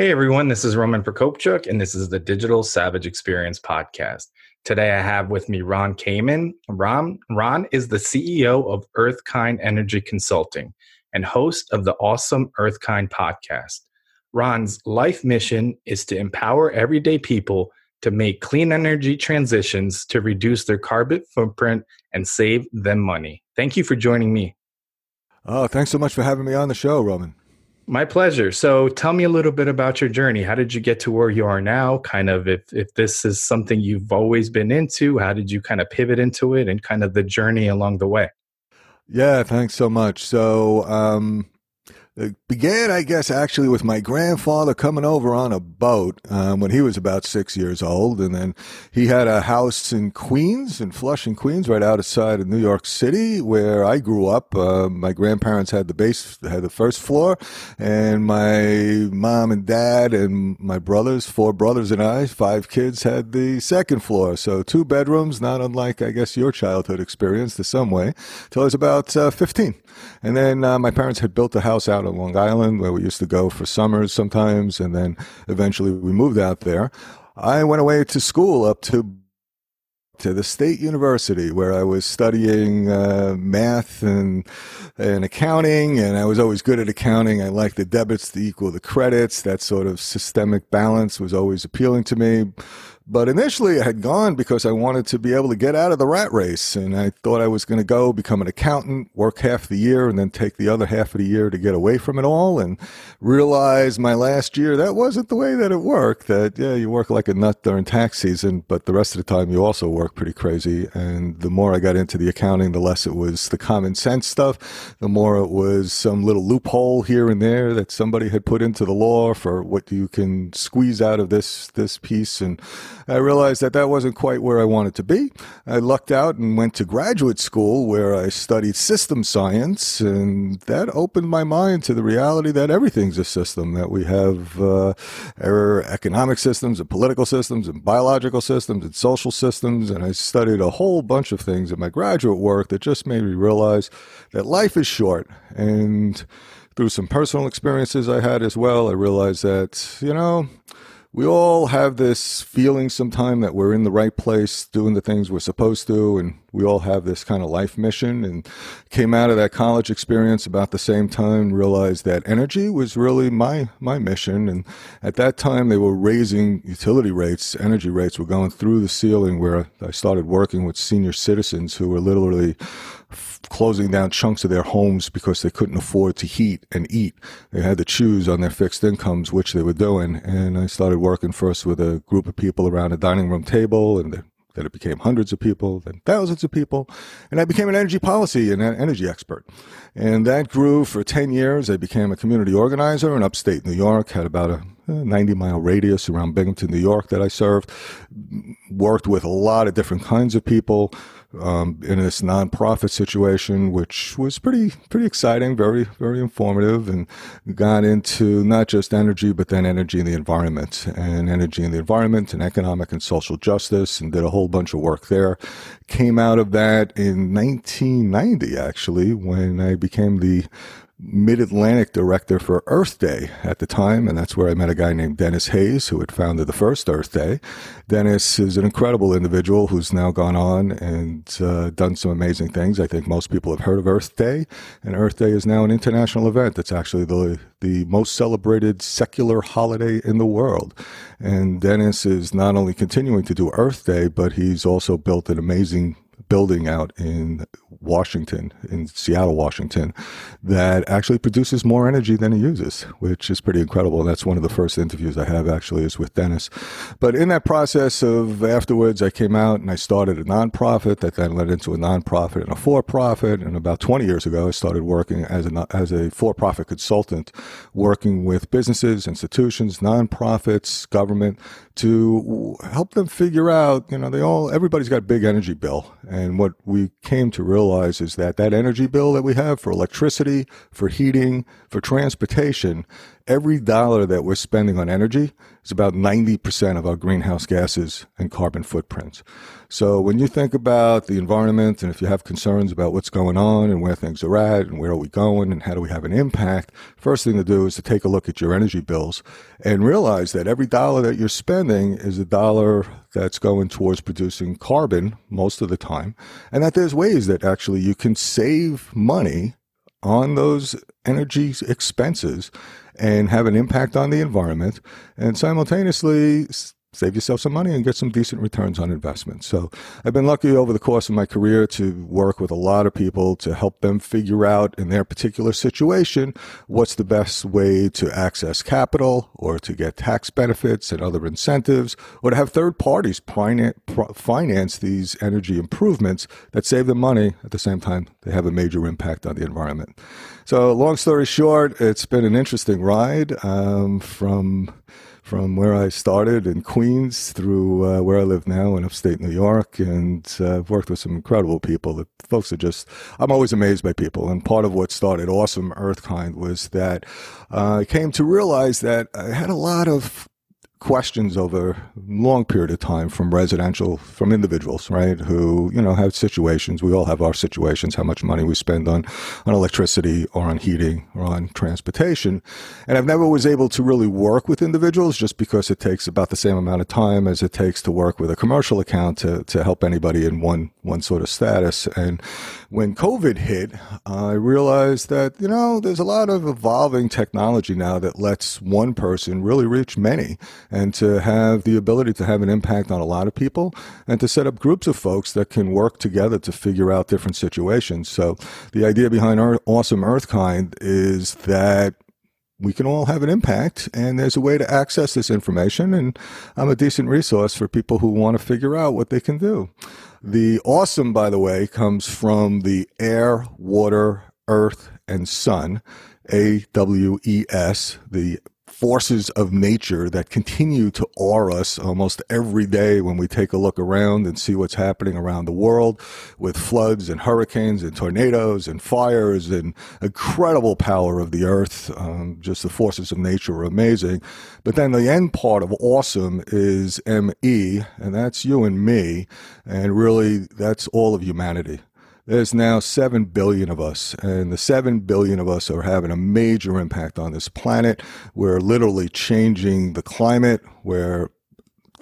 Hey everyone, this is Roman Prokopchuk, and this is the Digital Savage Experience podcast. Today I have with me Ron Kamen. Ron, Ron is the CEO of Earthkind Energy Consulting and host of the awesome Earthkind podcast. Ron's life mission is to empower everyday people to make clean energy transitions to reduce their carbon footprint and save them money. Thank you for joining me. Oh, thanks so much for having me on the show, Roman. My pleasure. So tell me a little bit about your journey. How did you get to where you are now? Kind of if if this is something you've always been into, how did you kind of pivot into it and kind of the journey along the way? Yeah, thanks so much. So, um, it began, I guess, actually with my grandfather coming over on a boat um, when he was about six years old. And then he had a house in Queens, in Flushing, Queens, right outside of New York City, where I grew up. Uh, my grandparents had the base, had the first floor, and my mom and dad and my brothers, four brothers and I, five kids, had the second floor. So two bedrooms, not unlike, I guess, your childhood experience to some way, till I was about uh, 15. And then uh, my parents had built a house out on Long Island where we used to go for summers sometimes. And then eventually we moved out there. I went away to school up to to the state university where I was studying uh, math and and accounting, and I was always good at accounting. I liked the debits to equal the credits. That sort of systemic balance was always appealing to me. But initially, I had gone because I wanted to be able to get out of the rat race. And I thought I was going to go become an accountant, work half the year, and then take the other half of the year to get away from it all. And realize my last year that wasn't the way that it worked. That, yeah, you work like a nut during tax season, but the rest of the time you also work pretty crazy. And the more I got into the accounting, the less it was the common sense stuff, the more it was some little loophole here and there that somebody had put into the law for what you can squeeze out of this, this piece. And, I realized that that wasn't quite where I wanted to be. I lucked out and went to graduate school where I studied system science, and that opened my mind to the reality that everything's a system, that we have uh, economic systems and political systems and biological systems and social systems. And I studied a whole bunch of things in my graduate work that just made me realize that life is short. And through some personal experiences I had as well, I realized that, you know, we all have this feeling sometime that we're in the right place doing the things we're supposed to and we all have this kind of life mission and came out of that college experience about the same time realized that energy was really my my mission and at that time they were raising utility rates energy rates were going through the ceiling where I started working with senior citizens who were literally closing down chunks of their homes because they couldn't afford to heat and eat. They had to choose on their fixed incomes which they were doing. And I started working first with a group of people around a dining room table and then it became hundreds of people, then thousands of people. And I became an energy policy and an energy expert. And that grew for 10 years. I became a community organizer in upstate New York, had about a 90 mile radius around Binghamton, New York that I served. Worked with a lot of different kinds of people um, in this nonprofit situation, which was pretty pretty exciting, very very informative, and got into not just energy, but then energy and the environment, and energy and the environment, and economic and social justice, and did a whole bunch of work there. Came out of that in 1990, actually, when I became the Mid Atlantic director for Earth Day at the time, and that's where I met a guy named Denis Hayes, who had founded the first Earth Day. Denis is an incredible individual who's now gone on and uh, done some amazing things. I think most people have heard of Earth Day, and Earth Day is now an international event. It's actually the the most celebrated secular holiday in the world. And Denis is not only continuing to do Earth Day, but he's also built an amazing building out in Washington, in Seattle, Washington, that actually produces more energy than it uses, which is pretty incredible. That's one of the first interviews I have actually is with Denis. But in that process of afterwards, I came out and I started a nonprofit that then led into a nonprofit and a for-profit. And about 20 years ago, I started working as a, as a for-profit consultant, working with businesses, institutions, nonprofits, government to help them figure out, you know, they all, everybody's got a big energy bill. And what we came to realize is that that energy bill that we have for electricity, for heating, for transportation, every dollar that we're spending on energy is about 90% of our greenhouse gases and carbon footprints. So when you think about the environment and if you have concerns about what's going on and where things are at and where are we going and how do we have an impact, first thing to do is to take a look at your energy bills and realize that every dollar that you're spending is a dollar that's going towards producing carbon most of the time and that there's ways that actually you can save money on those energy expenses and have an impact on the environment. And simultaneously save yourself some money and get some decent returns on investment. So I've been lucky over the course of my career to work with a lot of people to help them figure out in their particular situation what's the best way to access capital or to get tax benefits and other incentives or to have third parties finance these energy improvements that save them money at the same time they have a major impact on the environment. So long story short, it's been an interesting ride um, from from where I started in Queens through uh, where I live now in upstate New York, and uh, I've worked with some incredible people. The folks are just, I'm always amazed by people. And part of what started Awesome Earthkind was that uh, I came to realize that I had a lot of questions over a long period of time from residential from individuals right who you know have situations. We all have our situations how much money we spend on on electricity or on heating or on transportation. And i've never was able to really work with individuals just because it takes about the same amount of time as it takes to work with a commercial account to to help anybody in one one sort of status. And when covid hit i realized that you know there's a lot of evolving technology now that lets one person really reach many and to have the ability to have an impact on a lot of people and to set up groups of folks that can work together to figure out different situations. So the idea behind our Awesome Earthkind is that we can all have an impact and there's a way to access this information and I'm a decent resource for people who want to figure out what they can do. The awesome, by the way, comes from the air, water, earth, and sun. A W E S, the forces of nature that continue to awe us almost every day when we take a look around and see what's happening around the world with floods and hurricanes and tornadoes and fires and incredible power of the earth. Um, just the forces of nature are amazing. But then the end part of awesome is ME, and that's you and me. And really, that's all of humanity. There's now 7 billion of us, and the 7 billion of us are having a major impact on this planet. We're literally changing the climate. We're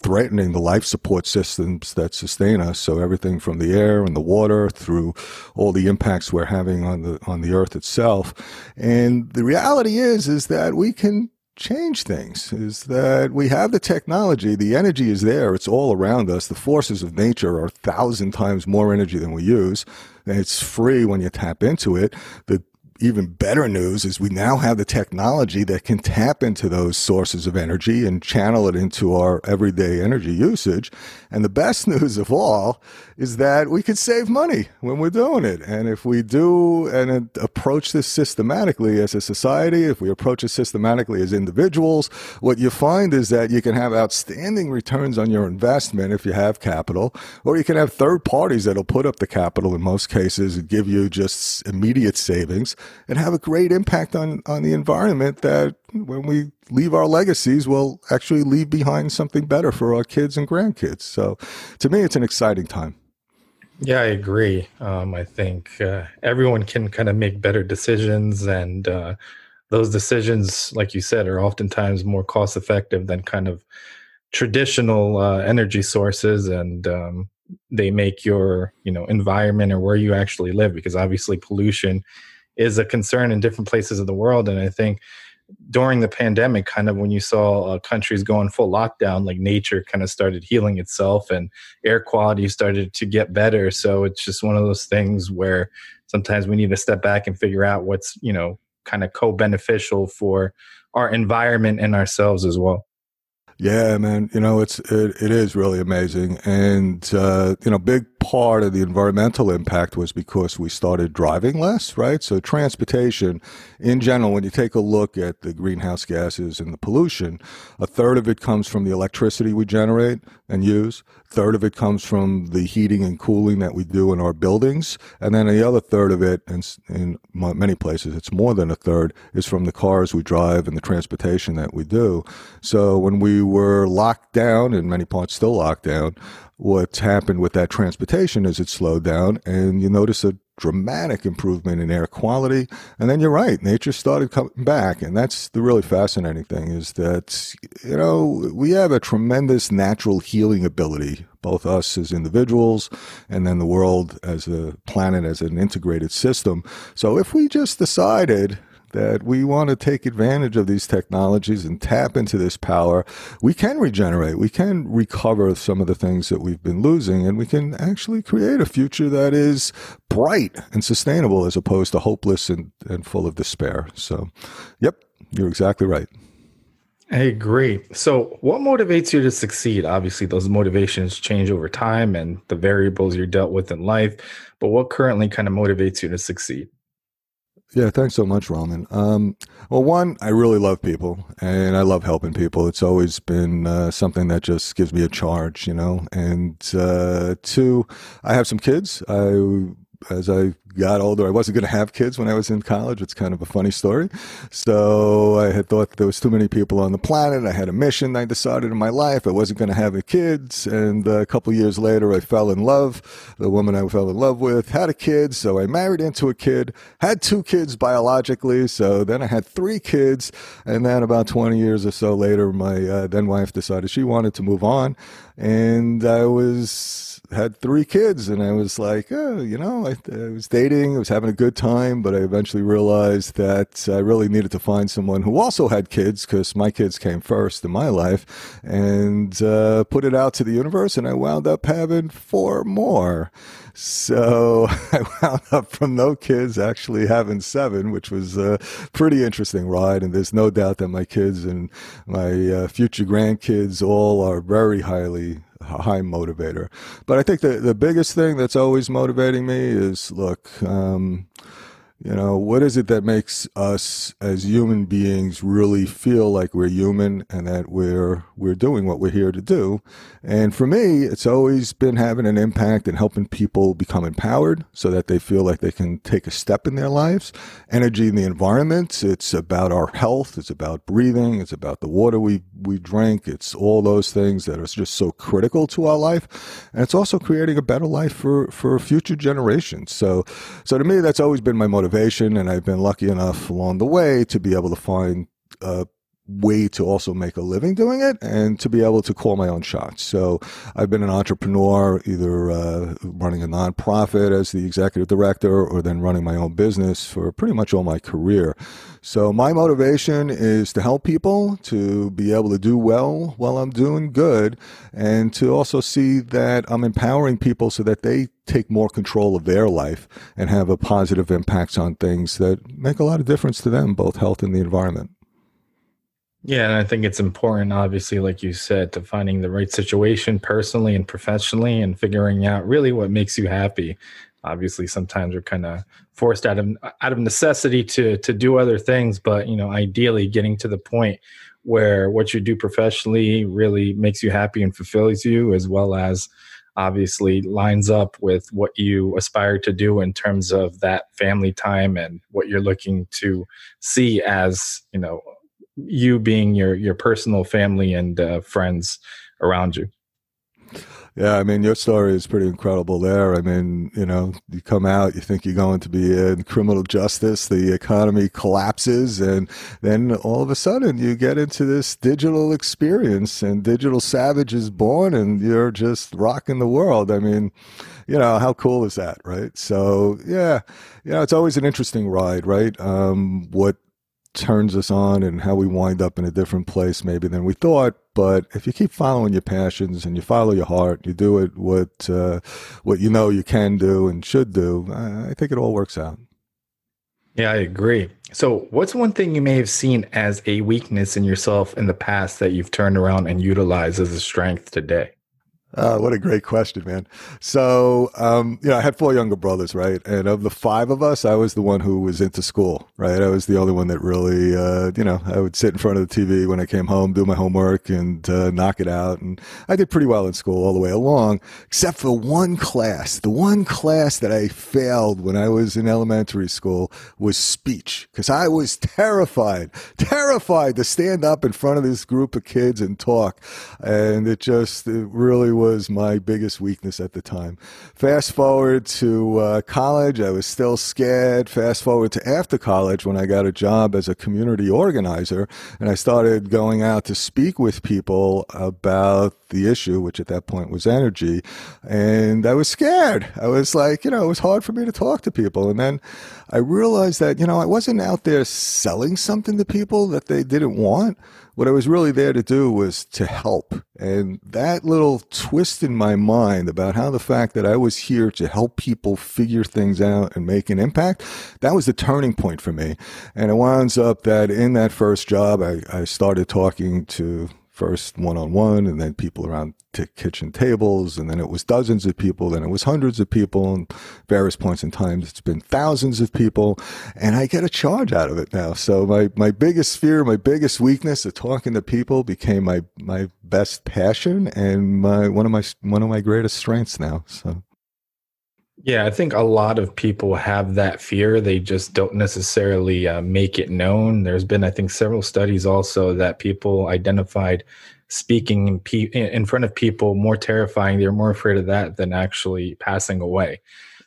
threatening the life support systems that sustain us. So everything from the air and the water through all the impacts we're having on the on the earth itself. And the reality is is that we can change things is that we have the technology, the energy is there, it's all around us. The forces of nature are a thousand times more energy than we use. It's free when you tap into it. The even better news is we now have the technology that can tap into those sources of energy and channel it into our everyday energy usage. And the best news of all is that we could save money when we're doing it. And if we do and approach this systematically as a society, if we approach it systematically as individuals, what you find is that you can have outstanding returns on your investment if you have capital, or you can have third parties that'll put up the capital in most cases and give you just immediate savings and have a great impact on, on the environment that when we leave our legacies, we'll actually leave behind something better for our kids and grandkids. So to me, it's an exciting time. Yeah, I agree. Um, I think uh, everyone can kind of make better decisions, and uh, those decisions, like you said, are oftentimes more cost effective than kind of traditional uh, energy sources, and um, they make your you know environment or where you actually live because obviously pollution is a concern in different places of the world, and I think during the pandemic, kind of when you saw uh, countries going full lockdown, like nature kind of started healing itself and air quality started to get better. So it's just one of those things where sometimes we need to step back and figure out what's, you know, kind of co beneficial for our environment and ourselves as well. Yeah, man. You know, it's it, it is really amazing, and uh, you know, big part of the environmental impact was because we started driving less, right? So transportation, in general, when you take a look at the greenhouse gases and the pollution, a third of it comes from the electricity we generate and use. A third of it comes from the heating and cooling that we do in our buildings, and then the other third of it, and in many places, it's more than a third, is from the cars we drive and the transportation that we do. So when we were locked down, in many parts still locked down, what's happened with that transportation is it slowed down and you notice a dramatic improvement in air quality. And then you're right, nature started coming back. And that's the really fascinating thing is that, you know, we have a tremendous natural healing ability, both us as individuals and then the world as a planet, as an integrated system. So if we just decided that we want to take advantage of these technologies and tap into this power, we can regenerate. We can recover some of the things that we've been losing, and we can actually create a future that is bright and sustainable as opposed to hopeless and, and full of despair. So, yep, you're exactly right. I agree. So, what motivates you to succeed? Obviously, those motivations change over time and the variables you're dealt with in life. But what currently kind of motivates you to succeed? Yeah, thanks so much, Roman. Um, well, one, I really love people and I love helping people. It's always been uh, something that just gives me a charge, you know. And uh, two, I have some kids. I as I got older, I wasn't going to have kids when I was in college. It's kind of a funny story. So I had thought there was too many people on the planet. I had a mission. I decided in my life I wasn't going to have kids. And a couple years later, I fell in love. The woman I fell in love with had a kid. So I married into a kid, had two kids biologically. So then I had three kids. And then about 20 years or so later, my uh, then wife decided she wanted to move on. And I was had three kids, and I was like, oh, you know, I, I, was dating, I was having a good time, but I eventually realized that I really needed to find someone who also had kids because my kids came first in my life, and uh, put it out to the universe, and I wound up having four more. So I wound up from no kids actually having seven, which was a pretty interesting ride. And there's no doubt that my kids and my uh, future grandkids all are very highly high motivator. But I think the, the biggest thing that's always motivating me is look, um, you know, what is it that makes us as human beings really feel like we're human and that we're we're doing what we're here to do? And for me, it's always been having an impact and helping people become empowered so that they feel like they can take a step in their lives. Energy in the environment, it's about our health, it's about breathing, it's about the water we we drink, it's all those things that are just so critical to our life. And it's also creating a better life for for future generations. So so to me that's always been my motivation motivation, and I've been lucky enough along the way to be able to find a way to also make a living doing it and to be able to call my own shots. So I've been an entrepreneur, either uh, running a nonprofit as the executive director or then running my own business for pretty much all my career. So my motivation is to help people to be able to do well while I'm doing good and to also see that I'm empowering people so that they take more control of their life and have a positive impacts on things that make a lot of difference to them, both health and the environment. Yeah, and I think it's important, obviously, like you said, to finding the right situation personally and professionally and figuring out really what makes you happy. Obviously, sometimes we're kind of forced out of out of necessity to to do other things, but you know, ideally getting to the point where what you do professionally really makes you happy and fulfills you as well as obviously lines up with what you aspire to do in terms of that family time and what you're looking to see as you know you being your your personal family and uh, friends around you yeah, I mean, your story is pretty incredible there. I mean, you know, you come out, you think you're going to be in criminal justice, the economy collapses, and then all of a sudden you get into this digital experience, and Digital Savage is born, and you're just rocking the world. I mean, you know, how cool is that, right? So, yeah, you know, it's always an interesting ride, right? Um, what turns us on and how we wind up in a different place maybe than we thought. But if you keep following your passions and you follow your heart, you do it what uh, what you know you can do and should do. I think it all works out. Yeah, I agree. So, what's one thing you may have seen as a weakness in yourself in the past that you've turned around and utilized as a strength today? Uh, what a great question, man. So, um, you know, I had four younger brothers, right? And of the five of us, I was the one who was into school, right? I was the only one that really, uh, you know, I would sit in front of the TV when I came home, do my homework and uh, knock it out. And I did pretty well in school all the way along, except for one class. The one class that I failed when I was in elementary school was speech because I was terrified, terrified to stand up in front of this group of kids and talk. And it just, it really was my biggest weakness at the time. Fast forward to uh, college, I was still scared. Fast forward to after college when I got a job as a community organizer and I started going out to speak with people about the issue, which at that point was energy. And I was scared. I was like, you know, it was hard for me to talk to people. And then I realized that, you know, I wasn't out there selling something to people that they didn't want what I was really there to do was to help. And that little twist in my mind about how the fact that I was here to help people figure things out and make an impact, that was the turning point for me. And it winds up that in that first job, I, I started talking to first one on one, and then people around t- kitchen tables, and then it was dozens of people, then it was hundreds of people, and various points in time it's been thousands of people, and I get a charge out of it now. So my my biggest fear, my biggest weakness of talking to people became my my best passion and my one of my one of my greatest strengths now. So. Yeah, I think a lot of people have that fear. They just don't necessarily uh, make it known. There's been, I think, several studies also that people identified speaking in, pe- in front of people more terrifying. They're more afraid of that than actually passing away.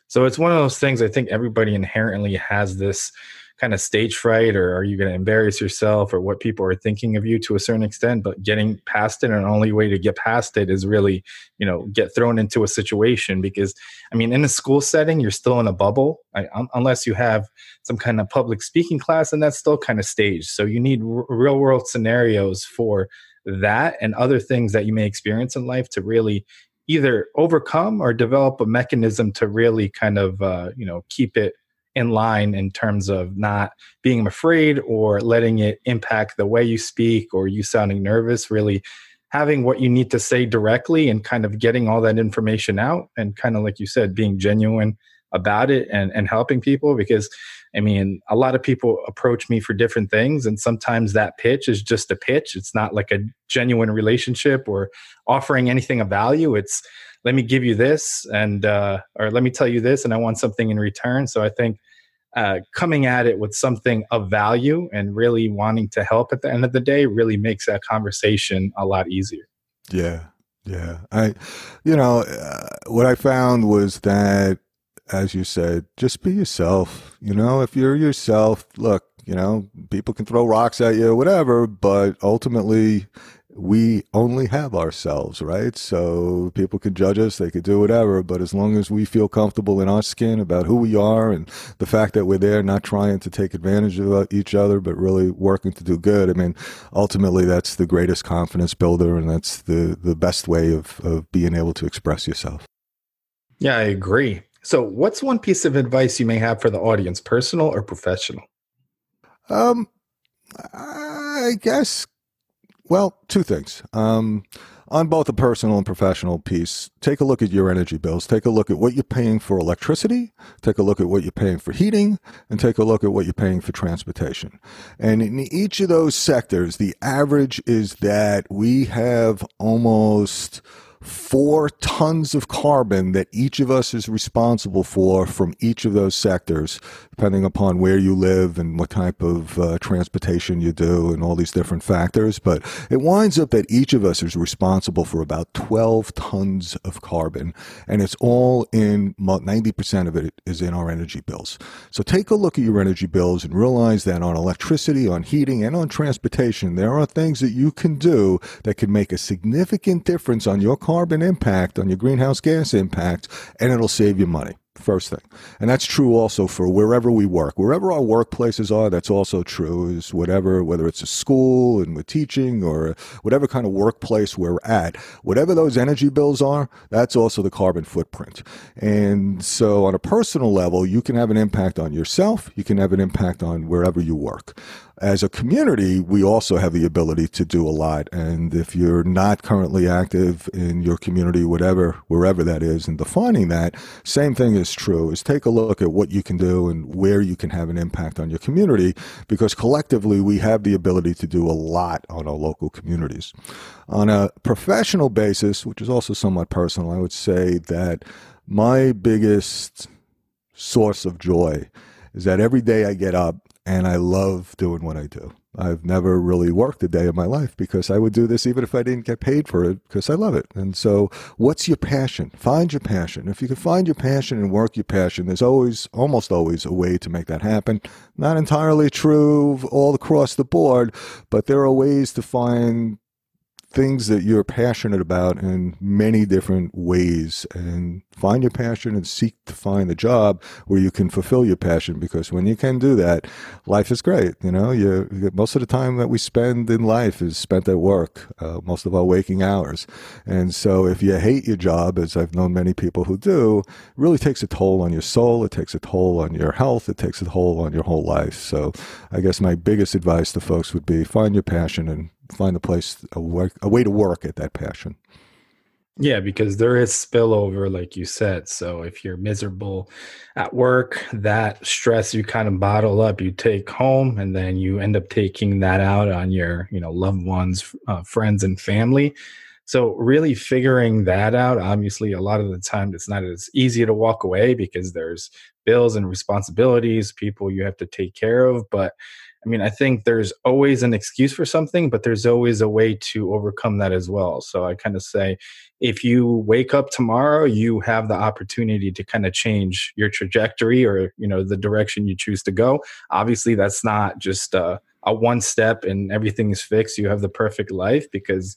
So it's one of those things. I think everybody inherently has this kind of stage fright or are you going to embarrass yourself or what people are thinking of you to a certain extent? But getting past it and only way to get past it is really you know get thrown into a situation because i mean in a school setting you're still in a bubble. I, um, unless you have some kind of public speaking class and that's still kind of staged. So you need r- real world scenarios for that and other things that you may experience in life to really either overcome or develop a mechanism to really kind of uh, you know keep it in line in terms of not being afraid or letting it impact the way you speak or you sounding nervous really having what you need to say directly and kind of getting all that information out and kind of like you said being genuine about it and, and helping people because i mean a lot of people approach me for different things and sometimes that pitch is just a pitch. It's not like a genuine relationship or offering anything of value. It's let me give you this and uh, or let me tell you this and i want something in return. So i think uh, coming at it with something of value and really wanting to help at the end of the day really makes that conversation a lot easier. Yeah yeah. I you know uh, what i found was that as you said just be yourself. You know if you're yourself look you know people can throw rocks at you whatever but ultimately we only have ourselves, right? So people can judge us, they could do whatever, but as long as we feel comfortable in our skin about who we are and the fact that we're there, not trying to take advantage of uh, each other, but really working to do good, I mean, ultimately that's the greatest confidence builder and that's the, the best way of, of being able to express yourself. Yeah, I agree. So, what's one piece of advice you may have for the audience, personal or professional? Um, I guess well, two things. Um, on both the personal and professional piece, take a look at your energy bills. Take a look at what you're paying for electricity. Take a look at what you're paying for heating and take a look at what you're paying for transportation. And in each of those sectors, the average is that we have almost four tons of carbon that each of us is responsible for from each of those sectors, depending upon where you live and what type of uh, transportation you do and all these different factors. But it winds up that each of us is responsible for about 12 tons of carbon, and it's all in 90% of it is in our energy bills. So take a look at your energy bills and realize that on electricity, on heating, and on transportation, there are things that you can do that can make a significant difference on your carbon carbon impact, on your greenhouse gas impact, and it'll save you money. First thing. And that's true also for wherever we work. Wherever our workplaces are, that's also true is whatever, whether it's a school and we're teaching or whatever kind of workplace we're at, whatever those energy bills are, that's also the carbon footprint. And so on a personal level, you can have an impact on yourself. You can have an impact on wherever you work as a community, we also have the ability to do a lot. And if you're not currently active in your community, whatever, wherever that is, and defining that, same thing is true, is take a look at what you can do and where you can have an impact on your community, because collectively we have the ability to do a lot on our local communities. On a professional basis, which is also somewhat personal, I would say that my biggest source of joy is that every day I get up and I love doing what I do. I've never really worked a day of my life because I would do this even if I didn't get paid for it because I love it. And so, what's your passion? Find your passion. If you can find your passion and work your passion, there's always, almost always, a way to make that happen. Not entirely true all across the board, but there are ways to find things that you're passionate about in many different ways. And find your passion and seek to find a job where you can fulfill your passion because when you can do that life is great you know? You most of the time that we spend in life is spent at work uh, most of our waking hours. And so if you hate your job as i've known many people who do it really takes a toll on your soul it takes a toll on your health it takes a toll on your whole life. So i guess my biggest advice to folks would be find your passion and find a place, a, work, a way to work at that passion. Yeah, because there is spillover, like you said. So if you're miserable at work, that stress you kind of bottle up, you take home, and then you end up taking that out on your, you know, loved ones, uh, friends, and family. So really figuring that out, obviously, a lot of the time it's not as easy to walk away because there's bills and responsibilities, people you have to take care of. But I mean, I think there's always an excuse for something, but there's always a way to overcome that as well. So I kind of say, if you wake up tomorrow, you have the opportunity to kind of change your trajectory or, you know, the direction you choose to go. Obviously, that's not just a, a one step and everything is fixed. You have the perfect life because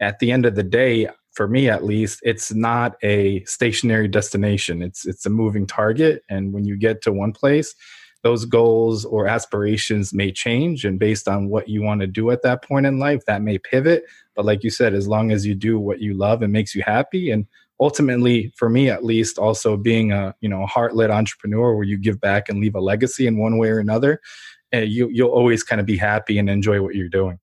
at the end of the day, for me at least, it's not a stationary destination. It's it's a moving target. And when you get to one place, those goals or aspirations may change and based on what you want to do at that point in life that may pivot. But like you said as long as you do what you love and makes you happy. And ultimately for me at least also being a you know heart-led entrepreneur where you give back and leave a legacy in one way or another uh, you you'll always kind of be happy and enjoy what you're doing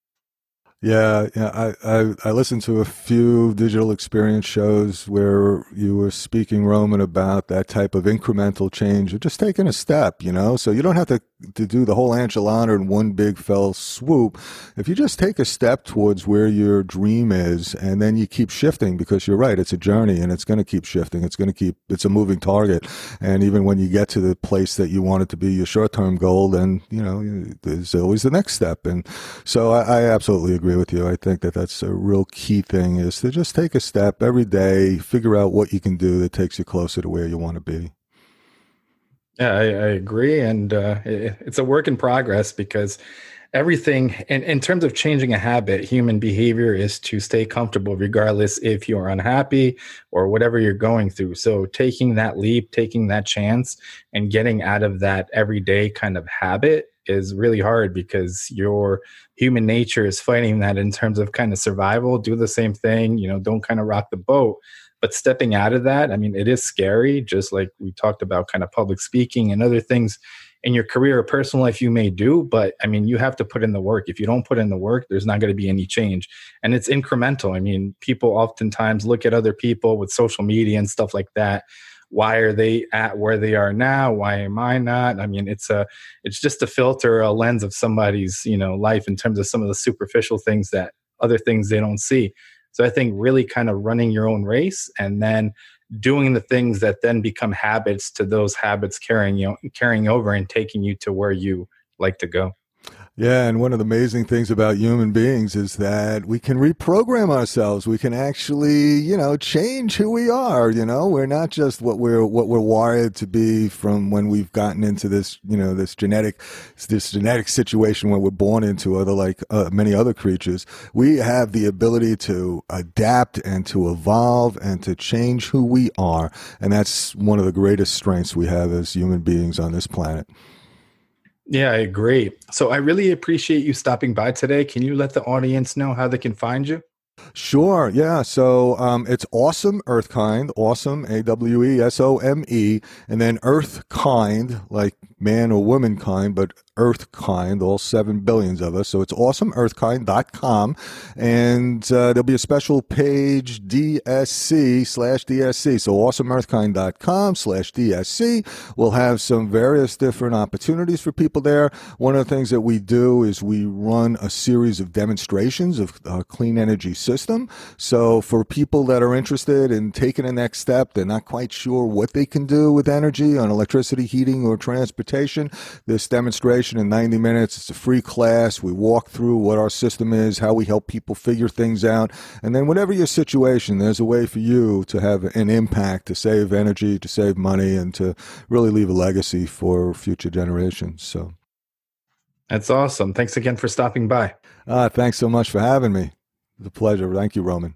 yeah, yeah. I, I, I listened to a few digital experience shows where you were speaking, Roman, about that type of incremental change, or just taking a step, you know. So you don't have to to do the whole enchilada in one big fell swoop. If you just take a step towards where your dream is, and then you keep shifting, because you're right, it's a journey, and it's going to keep shifting. It's going to keep. It's a moving target, and even when you get to the place that you want it to be, your short term goal, then you know there's always the next step. And so I, I absolutely agree with you. I think that that's a real key thing is to just take a step every day, figure out what you can do that takes you closer to where you want to be. Yeah, I, I agree, and uh, it, it's a work in progress because everything, in, in terms of changing a habit, human behavior is to stay comfortable regardless if you're unhappy or whatever you're going through. So taking that leap, taking that chance, and getting out of that everyday kind of habit is really hard because your human nature is fighting that in terms of kind of survival do the same thing you know don't kind of rock the boat but stepping out of that i mean it is scary just like we talked about kind of public speaking and other things in your career or personal life you may do but i mean you have to put in the work. If you don't put in the work there's not going to be any change and it's incremental. I mean people oftentimes look at other people with social media and stuff like that. Why are they at where they are now? Why am i not? I mean it's a it's just a filter a lens of somebody's you know life in terms of some of the superficial things that other things they don't see so i think really kind of running your own race and then doing the things that then become habits to those habits carrying you know, carrying over and taking you to where you like to go Yeah, and one of the amazing things about human beings is that we can reprogram ourselves. We can actually, you know, change who we are. You know, we're not just what we're what we're wired to be from when we've gotten into this, you know, this genetic this genetic situation where we're born into, other like uh, many other creatures. We have the ability to adapt and to evolve and to change who we are, and that's one of the greatest strengths we have as human beings on this planet. Yeah, I agree. So I really appreciate you stopping by today. Can you let the audience know how they can find you? Sure. Yeah. So um, it's awesome Earthkind, awesome A W E S O M E, and then Earthkind, like man or womankind, but Earthkind, all seven billions of us. So it's awesomeearthkind.com. And uh, there'll be a special page, DSC slash DSC. So awesomeearthkind.com slash DSC. We'll have some various different opportunities for people there. One of the things that we do is we run a series of demonstrations of a clean energy system. So for people that are interested in taking the next step, they're not quite sure what they can do with energy on electricity, heating, or transportation. This demonstration in 90 minutes. It's a free class. We walk through what our system is, how we help people figure things out. And then, whatever your situation, there's a way for you to have an impact, to save energy, to save money, and to really leave a legacy for future generations. So. That's awesome. Thanks again for stopping by. Uh, thanks so much for having me. It's a pleasure. Thank you, Roman.